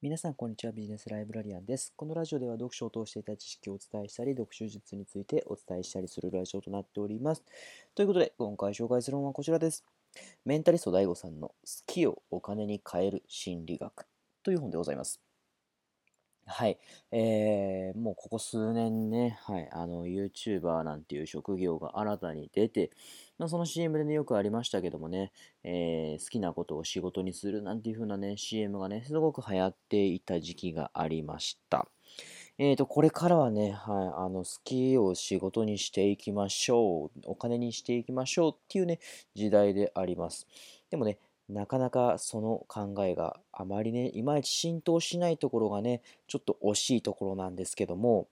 皆さん、こんにちは。ビジネスライブラリアンです。このラジオでは読書を通していた知識をお伝えしたり、読書術についてお伝えしたりするラジオとなっております。ということで、今回紹介する本はこちらです。メンタリスト DAIGO さんの好きをお金に変える心理学という本でございます。はい。えー、もうここ数年ね、はい、あの、YouTuber なんていう職業が新たに出て、まあ、その CM でね、よくありましたけどもね、えー、好きなことを仕事にするなんていう風なね、CM がね、すごく流行っていた時期がありました。えーと、これからはね、はい、あの、好きを仕事にしていきましょう、お金にしていきましょうっていうね、時代であります。でもね、なかなかその考えがあまりね、いまいち浸透しないところがね、ちょっと惜しいところなんですけども、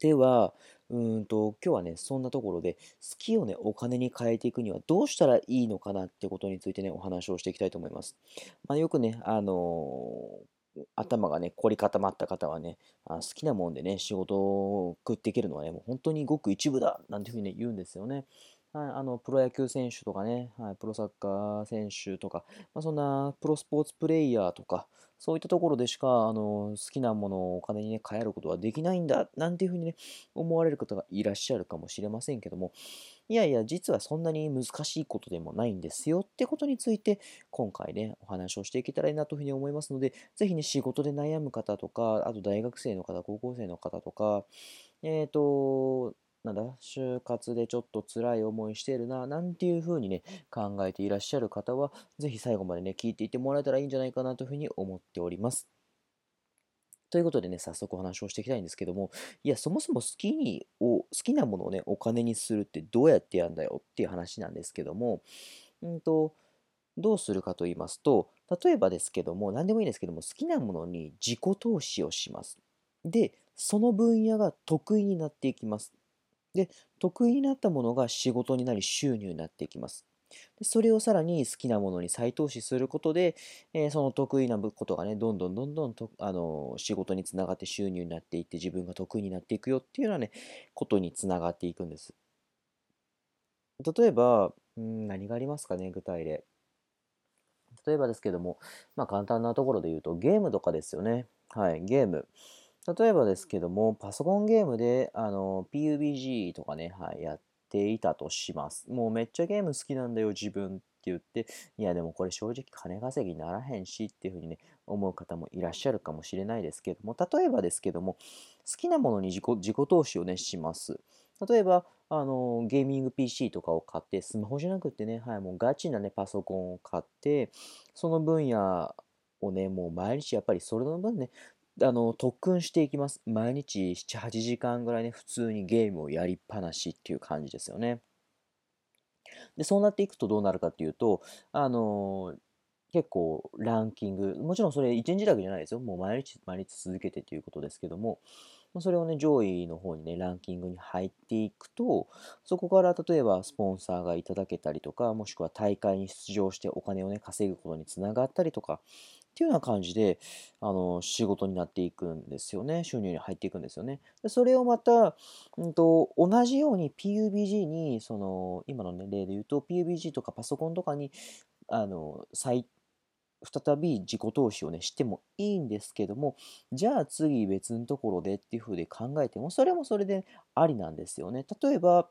では、うんと、今日はね、そんなところで、好きをね、お金に変えていくにはどうしたらいいのかなってことについてね、お話をしていきたいと思います。まあ、よくね、あのー、頭がね、凝り固まった方はね、あ好きなもんでね、仕事を食っていけるのはね、もう本当にごく一部だなんていうふうに、ね、言うんですよね。はい、あの、プロ野球選手とかね、はい、プロサッカー選手とか、まあ、そんなプロスポーツプレイヤーとか、そういったところでしか、あの、好きなものをお金にね、変えることはできないんだ、なんていうふうにね、思われる方がいらっしゃるかもしれませんけども、いやいや、実はそんなに難しいことでもないんですよってことについて、今回ね、お話をしていけたらいいなというふうに思いますので、ぜひね、仕事で悩む方とか、あと大学生の方、高校生の方とか、えっ、ー、と、なんだ、就活でちょっと辛い思いしてるな、なんていう風にね、考えていらっしゃる方は、ぜひ最後までね、聞いていってもらえたらいいんじゃないかなというふうに思っております。ということでね、早速お話をしていきたいんですけども、いや、そもそも好きにを、好きなものをね、お金にするってどうやってやるんだよっていう話なんですけども、うんと、どうするかと言いますと、例えばですけども、何でもいいんですけども、好きなものに自己投資をします。で、その分野が得意になっていきます。で、得意になったものが仕事になり収入になっていきます。でそれをさらに好きなものに再投資することで、えー、その得意なことがね、どんどんどんどんとあの仕事につながって収入になっていって自分が得意になっていくよっていうようなね、ことにつながっていくんです。例えば、うん、何がありますかね、具体例。例えばですけども、まあ簡単なところで言うとゲームとかですよね。はい、ゲーム。例えばですけども、パソコンゲームで、あの、PUBG とかね、はい、やっていたとします。もうめっちゃゲーム好きなんだよ、自分って言って、いや、でもこれ正直金稼ぎにならへんしっていうふうにね、思う方もいらっしゃるかもしれないですけども、例えばですけども、好きなものに自己自己投資をね、します。例えば、あの、ゲーミング PC とかを買って、スマホじゃなくてね、はい、もうガチなね、パソコンを買って、その分野をね、もう毎日やっぱりそれの分ね、あの、特訓していきます。毎日7、8時間ぐらいね、普通にゲームをやりっぱなしっていう感じですよね。で、そうなっていくとどうなるかっていうと、あの結構ランキング、もちろんそれ1日だけじゃないですよ。もう毎日毎日続けてということですけども、それをね、上位の方にね、ランキングに入っていくと、そこから例えばスポンサーがいただけたりとか、もしくは大会に出場してお金をね、稼ぐことにつながったりとか、っていうような感じで、あの、仕事になっていくんですよね。収入に入っていくんですよね。でそれをまた、うんと、同じように PUBG に、その、今の、ね、例で言うと、PUBG とかパソコンとかに、あの、再再び自己投資をね、してもいいんですけども、じゃあ次別のところでっていうふうで考えても、それもそれでありなんですよね。例えば、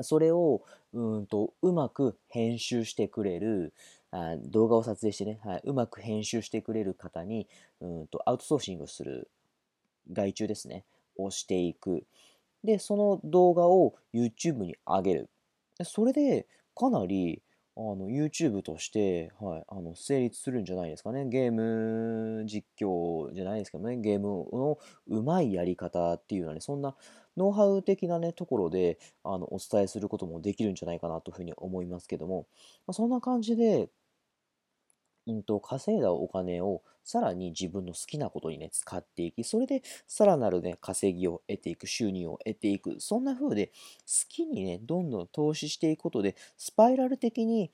それをうんとうまく編集してくれるあ動画を撮影してね、はい、うまく編集してくれる方にうんとアウトソーシングする外注ですねをしていく。でその動画を YouTube に上げる。それでかなりあの YouTube として、はい、あの成立するんじゃないですかね。ゲーム実況じゃないですけどね、ゲームのうまいやり方っていうのはね、そんなノウハウ的なね、ところであのお伝えすることもできるんじゃないかなというふうに思いますけども、まあ、そんな感じで、うんと、稼いだお金をさらに自分の好きなことにね、使っていき、それでさらなるね、稼ぎを得ていく、収入を得ていく、そんな風で好きにね、どんどん投資していくことで、スパイラル的に、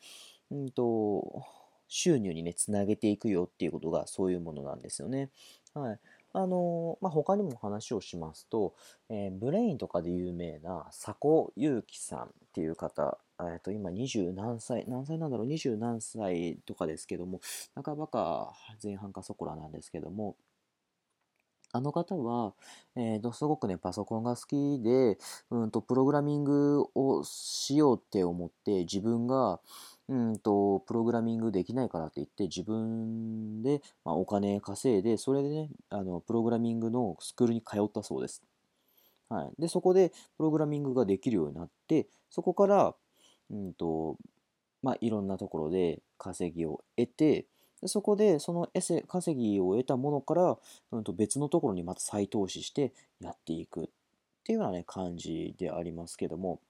うんと、収入にね、つなげていくよっていうことがそういうものなんですよね。はい。あのまあ、他にも話をしますと、えー、ブレインとかで有名な佐古祐樹さんっていう方えっと、今20何歳、何歳なんだろう、20何歳とかですけども、半ばか前半かそこらなんですけども、あの方は、えーと、すごくね、パソコンが好きで、うんと、プログラミングをしようって思って、自分が、うんと、プログラミングできないからって言って、自分で、まあ、お金稼いで、それでね、あの、プログラミングのスクールに通ったそうです。はい。で、そこで、プログラミングができるようになって、そこから、うんと、まあ、いろんなところで稼ぎを得て、でそこでそのエセ稼ぎを得たものから、うん、と別のところにまた再投資してやっていくっていうようなね感じでありますけども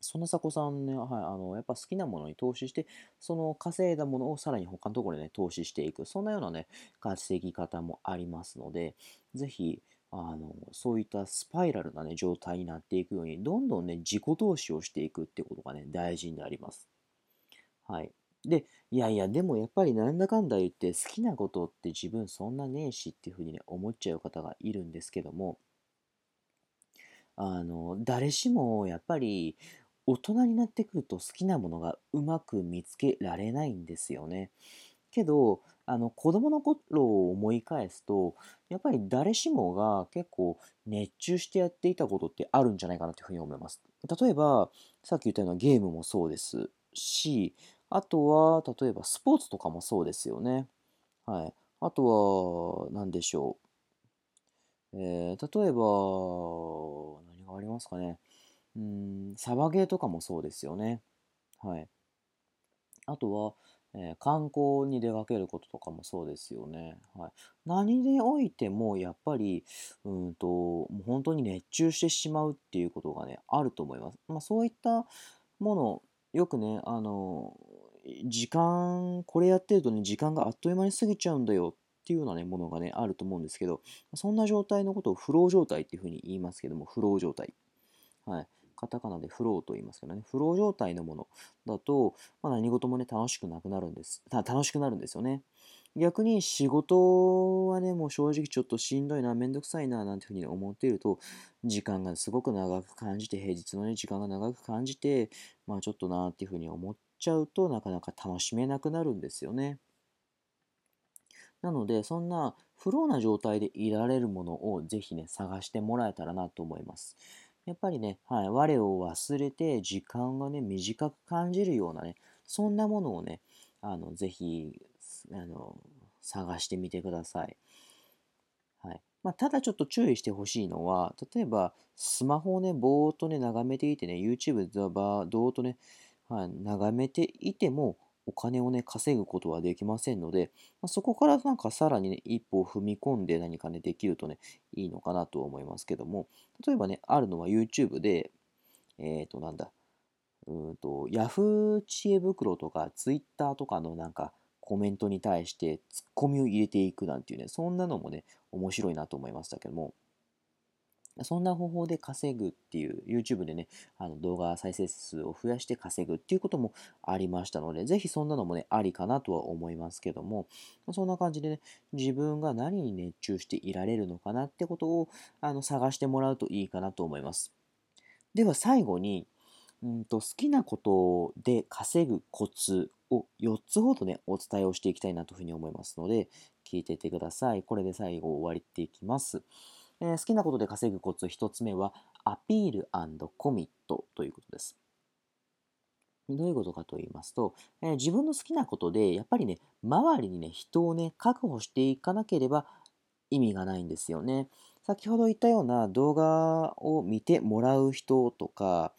そんなさこさんね、はい、あのやっぱ好きなものに投資してその稼いだものをさらに他のところでね投資していくそんなようなね稼ぎ方もありますのでぜひあのそういったスパイラルな、ね、状態になっていくようにどんどんね自己投資をしていくってことがね大事になります。はい。で、いやいや、でもやっぱりなんだかんだ言って好きなことって自分そんなねえしっていうふうにね、思っちゃう方がいるんですけども、あの、誰しもやっぱり大人になってくると好きなものがうまく見つけられないんですよね。けど、あの子供の頃を思い返すと、やっぱり誰しもが結構熱中してやっていたことってあるんじゃないかなというふうに思います。例えば、さっき言ったようなゲームもそうですし、あとは、例えばスポーツとかもそうですよね。はい。あとは、何でしょう。えー、例えば、何がありますかね。うん、サバゲーとかもそうですよね。はい。あとは、えー、観光に出かけることとかもそうですよね。はい。何でおいても、やっぱり、うんと、もう本当に熱中してしまうっていうことがね、あると思います。まあ、そういったもの、よくね、あの、時間、これやってるとね、時間があっという間に過ぎちゃうんだよっていうようなね、ものがね、あると思うんですけど、そんな状態のことをフロー状態っていうふうに言いますけども、フロー状態。はい。カタカナでフローと言いますけどね、フロー状態のものだと、まあ、何事もね、楽しくなくなるんです。楽しくなるんですよね。逆に仕事はね、もう正直ちょっとしんどいな、めんどくさいな、なんていうふうに思っていると、時間がすごく長く感じて、平日のね、時間が長く感じて、まあちょっとなっていうふうに思っちゃうとなかなか楽しめなくなるんですよね。なので、そんなフローな状態でいられるものをぜひね、探してもらえたらなと思います。やっぱりね、はい、我を忘れて時間がね、短く感じるようなね、そんなものをね、あの、ぜひ、あの、探してみてください。はい。まあ、ただちょっと注意してほしいのは、例えば、スマホをね、ぼーっとね、眺めていてね、YouTube でばーっとね、はい、眺めていてもお金をね、稼ぐことはできませんので、まあ、そこからなんかさらにね、一歩踏み込んで何かね、できるとね、いいのかなと思いますけども、例えばね、あるのは YouTube で、えっ、ー、と、なんだ、うんと、Yahoo 知恵袋とか Twitter とかのなんかコメントに対してツッコミを入れていくなんていうね、そんなのもね、面白いなと思いましたけども、そんな方法で稼ぐっていう、YouTube でね、あの動画再生数を増やして稼ぐっていうこともありましたので、ぜひそんなのもね、ありかなとは思いますけども、そんな感じでね、自分が何に熱中していられるのかなってことをあの探してもらうといいかなと思います。では最後に、うんと好きなことで稼ぐコツを4つほどね、お伝えをしていきたいなというふうに思いますので、聞いていてください。これで最後終わりっていきます。えー、好きなことで稼ぐコツ1つ目は、アピールコミットということです。どういうことかと言いますと、えー、自分の好きなことで、やっぱりね、周りにね、人をね、確保していかなければ意味がないんですよね。先ほど言ったような動画を見てもらう人とか、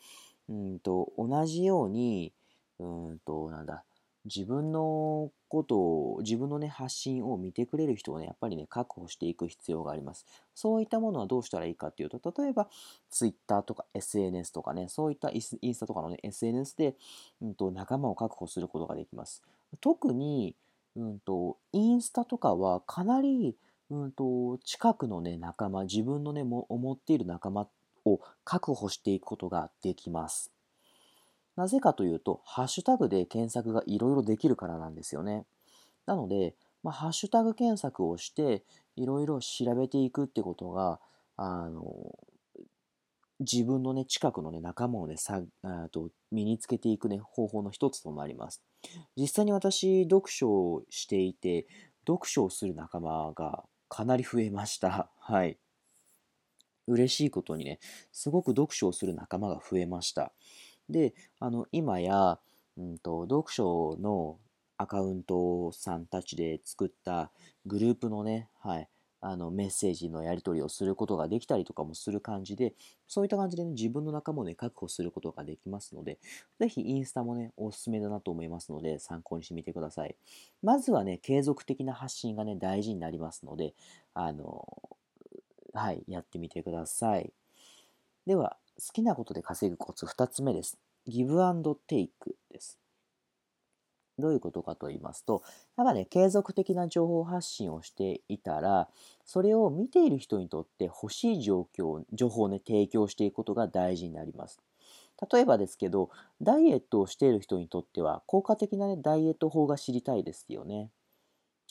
うんと同じように、うんと、なんだ、自分のことを、自分のね、発信を見てくれる人をね、やっぱりね、確保していく必要があります。そういったものはどうしたらいいかっていうと、例えば、Twitter とか SNS とかね、そういったインスタとかのね、SNS で、うんと、仲間を確保することができます。特に、うんと、インスタとかはかなり、うんと、近くのね、仲間、自分のね、も思っている仲間を確保していくことができます。なぜかというと、ハッシュタグで検索がいろいろできるからなんですよね。なので、まあ、ハッシュタグ検索をして、いろいろ調べていくってことが、あの、自分のね、近くのね、仲間をね、さあと身につけていくね、方法の一つとなります。実際に私、読書をしていて、読書をする仲間がかなり増えました。はい。嬉しいことにね、すごく読書をする仲間が増えました。で、あの、今や、うんと、読書のアカウントさんたちで作ったグループのね、はい、あのメッセージのやり取りをすることができたりとかもする感じで、そういった感じで、ね、自分の仲間をね、確保することができますので、ぜひインスタもね、おすすめだなと思いますので、参考にしてみてください。まずはね、継続的な発信がね、大事になりますので、あの、はい、やってみてください。では、好きなことで稼ぐコツ2つ目です。ギブアンドテイクです。どういうことかと言いますと、やっぱね、継続的な情報発信をしていたら、それを見ている人にとって欲しい状況、情報をね、提供していくことが大事になります。例えばですけど、ダイエットをしている人にとっては、効果的な、ね、ダイエット法が知りたいですよね。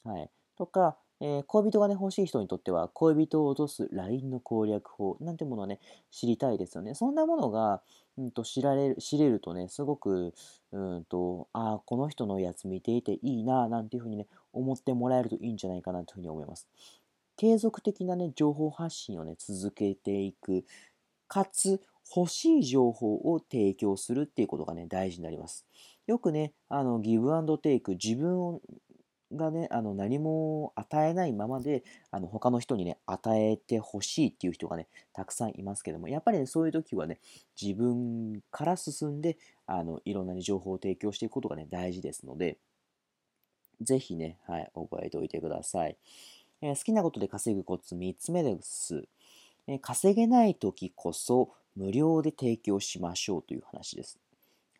はい。とか、えー、恋人がね、欲しい人にとっては、恋人を落とす LINE の攻略法なんてものをね、知りたいですよね。そんなものが、うんと、知られる、知れるとね、すごく、うんと、ああ、この人のやつ見ていていいな、なんていうふうにね、思ってもらえるといいんじゃないかなというふうに思います。継続的なね、情報発信をね、続けていく。かつ、欲しい情報を提供するっていうことがね、大事になります。よくね、あの、ギブアンドテイク、自分をがね、あの何も与えないままで、あの他の人にね、与えてほしいっていう人がね、たくさんいますけども、やっぱりね、そういう時はね、自分から進んで、あのいろんな、ね、情報を提供していくことがね、大事ですので、ぜひね、はい、覚えておいてください。えー、好きなことで稼ぐコツ3つ目です。えー、稼げない時こそ無料で提供しましょうという話です。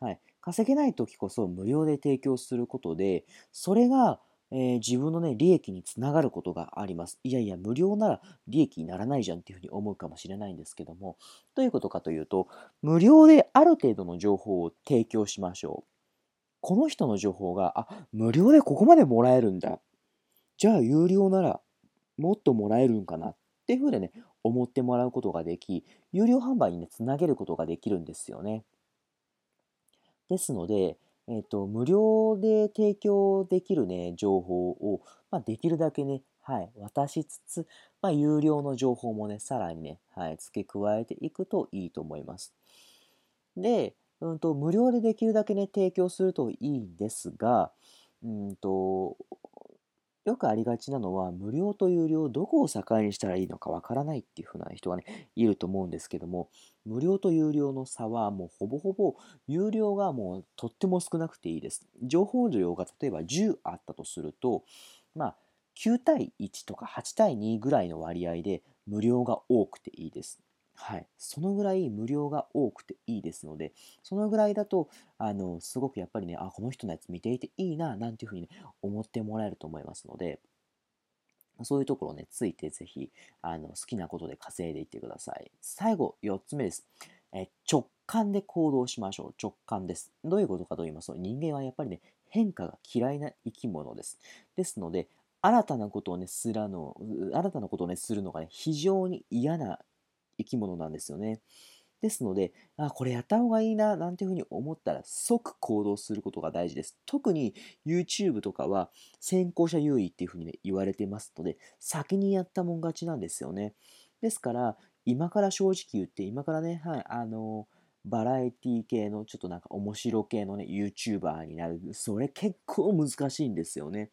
はい、稼げない時こそ無料で提供することで、それがえー、自分のね、利益につながることがあります。いやいや、無料なら利益にならないじゃんっていうふうに思うかもしれないんですけども、どういうことかというと、無料である程度の情報を提供しましょう。この人の情報が、あ、無料でここまでもらえるんだ。じゃあ、有料ならもっともらえるんかなっていうふうでね、思ってもらうことができ、有料販売にね、つなげることができるんですよね。ですので、えっと、無料で提供できるね、情報を、まあ、できるだけね、はい、渡しつつ、まあ、有料の情報もね、さらにね、はい、付け加えていくといいと思います。で、うんと、無料でできるだけね、提供するといいんですが、うんと、よくありがちなのは、無料と有料、どこを境にしたらいいのかわからないっていう風な人がね、いると思うんですけども、無料と有料の差はもうほぼほぼ、有料がもうとっても少なくていいです。情報量が例えば10あったとすると、まあ、9対1とか8対2ぐらいの割合で無料が多くていいです。はい、そのぐらい無料が多くていいですので、そのぐらいだと、あの、すごくやっぱりね、あ、この人のやつ見ていていいな、なんていうふうにね、思ってもらえると思いますので、そういうところをね、ついてぜひ、あの、好きなことで稼いでいってください。最後、4つ目です。え直感で行動しましょう。直感です。どういうことかと言いますと、人間はやっぱりね、変化が嫌いな生き物です。ですので、新たなことをね、すらの、新たなことをね、するのがね、非常に嫌な生き物なんですよね。ですので、あ、これやった方がいいな、なんていうふうに思ったら即行動することが大事です。特に YouTube とかは先行者優位っていうふうにね、言われてますので、先にやったもん勝ちなんですよね。ですから、今から正直言って、今からね、はい、あの、バラエティ系のちょっとなんか面白系のね、YouTuber になる。それ結構難しいんですよね。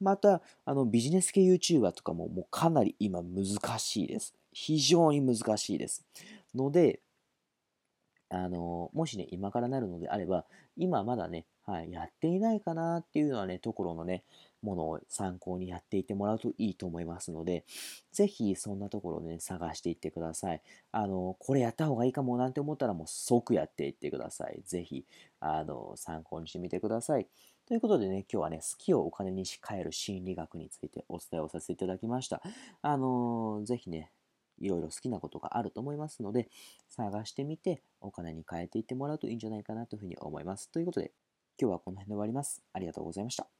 また、あの、ビジネス系 YouTuber とかももうかなり今難しいです。非常に難しいです。ので、あの、もしね、今からなるのであれば、今まだね、はい、やっていないかなっていうのはね、ところのね、ものを参考にやっていってもらうといいと思いますので、ぜひそんなところをね、探していってください。あの、これやった方がいいかもなんて思ったらもう即やっていってください。ぜひ、あの、参考にしてみてください。ということでね、今日はね、好きをお金にし換える心理学についてお伝えをさせていただきました。あのぜひね、いろいろ好きなことがあると思いますので、探してみてお金に変えていってもらうといいんじゃないかなというふうに思います。ということで、今日はこの辺で終わります。ありがとうございました。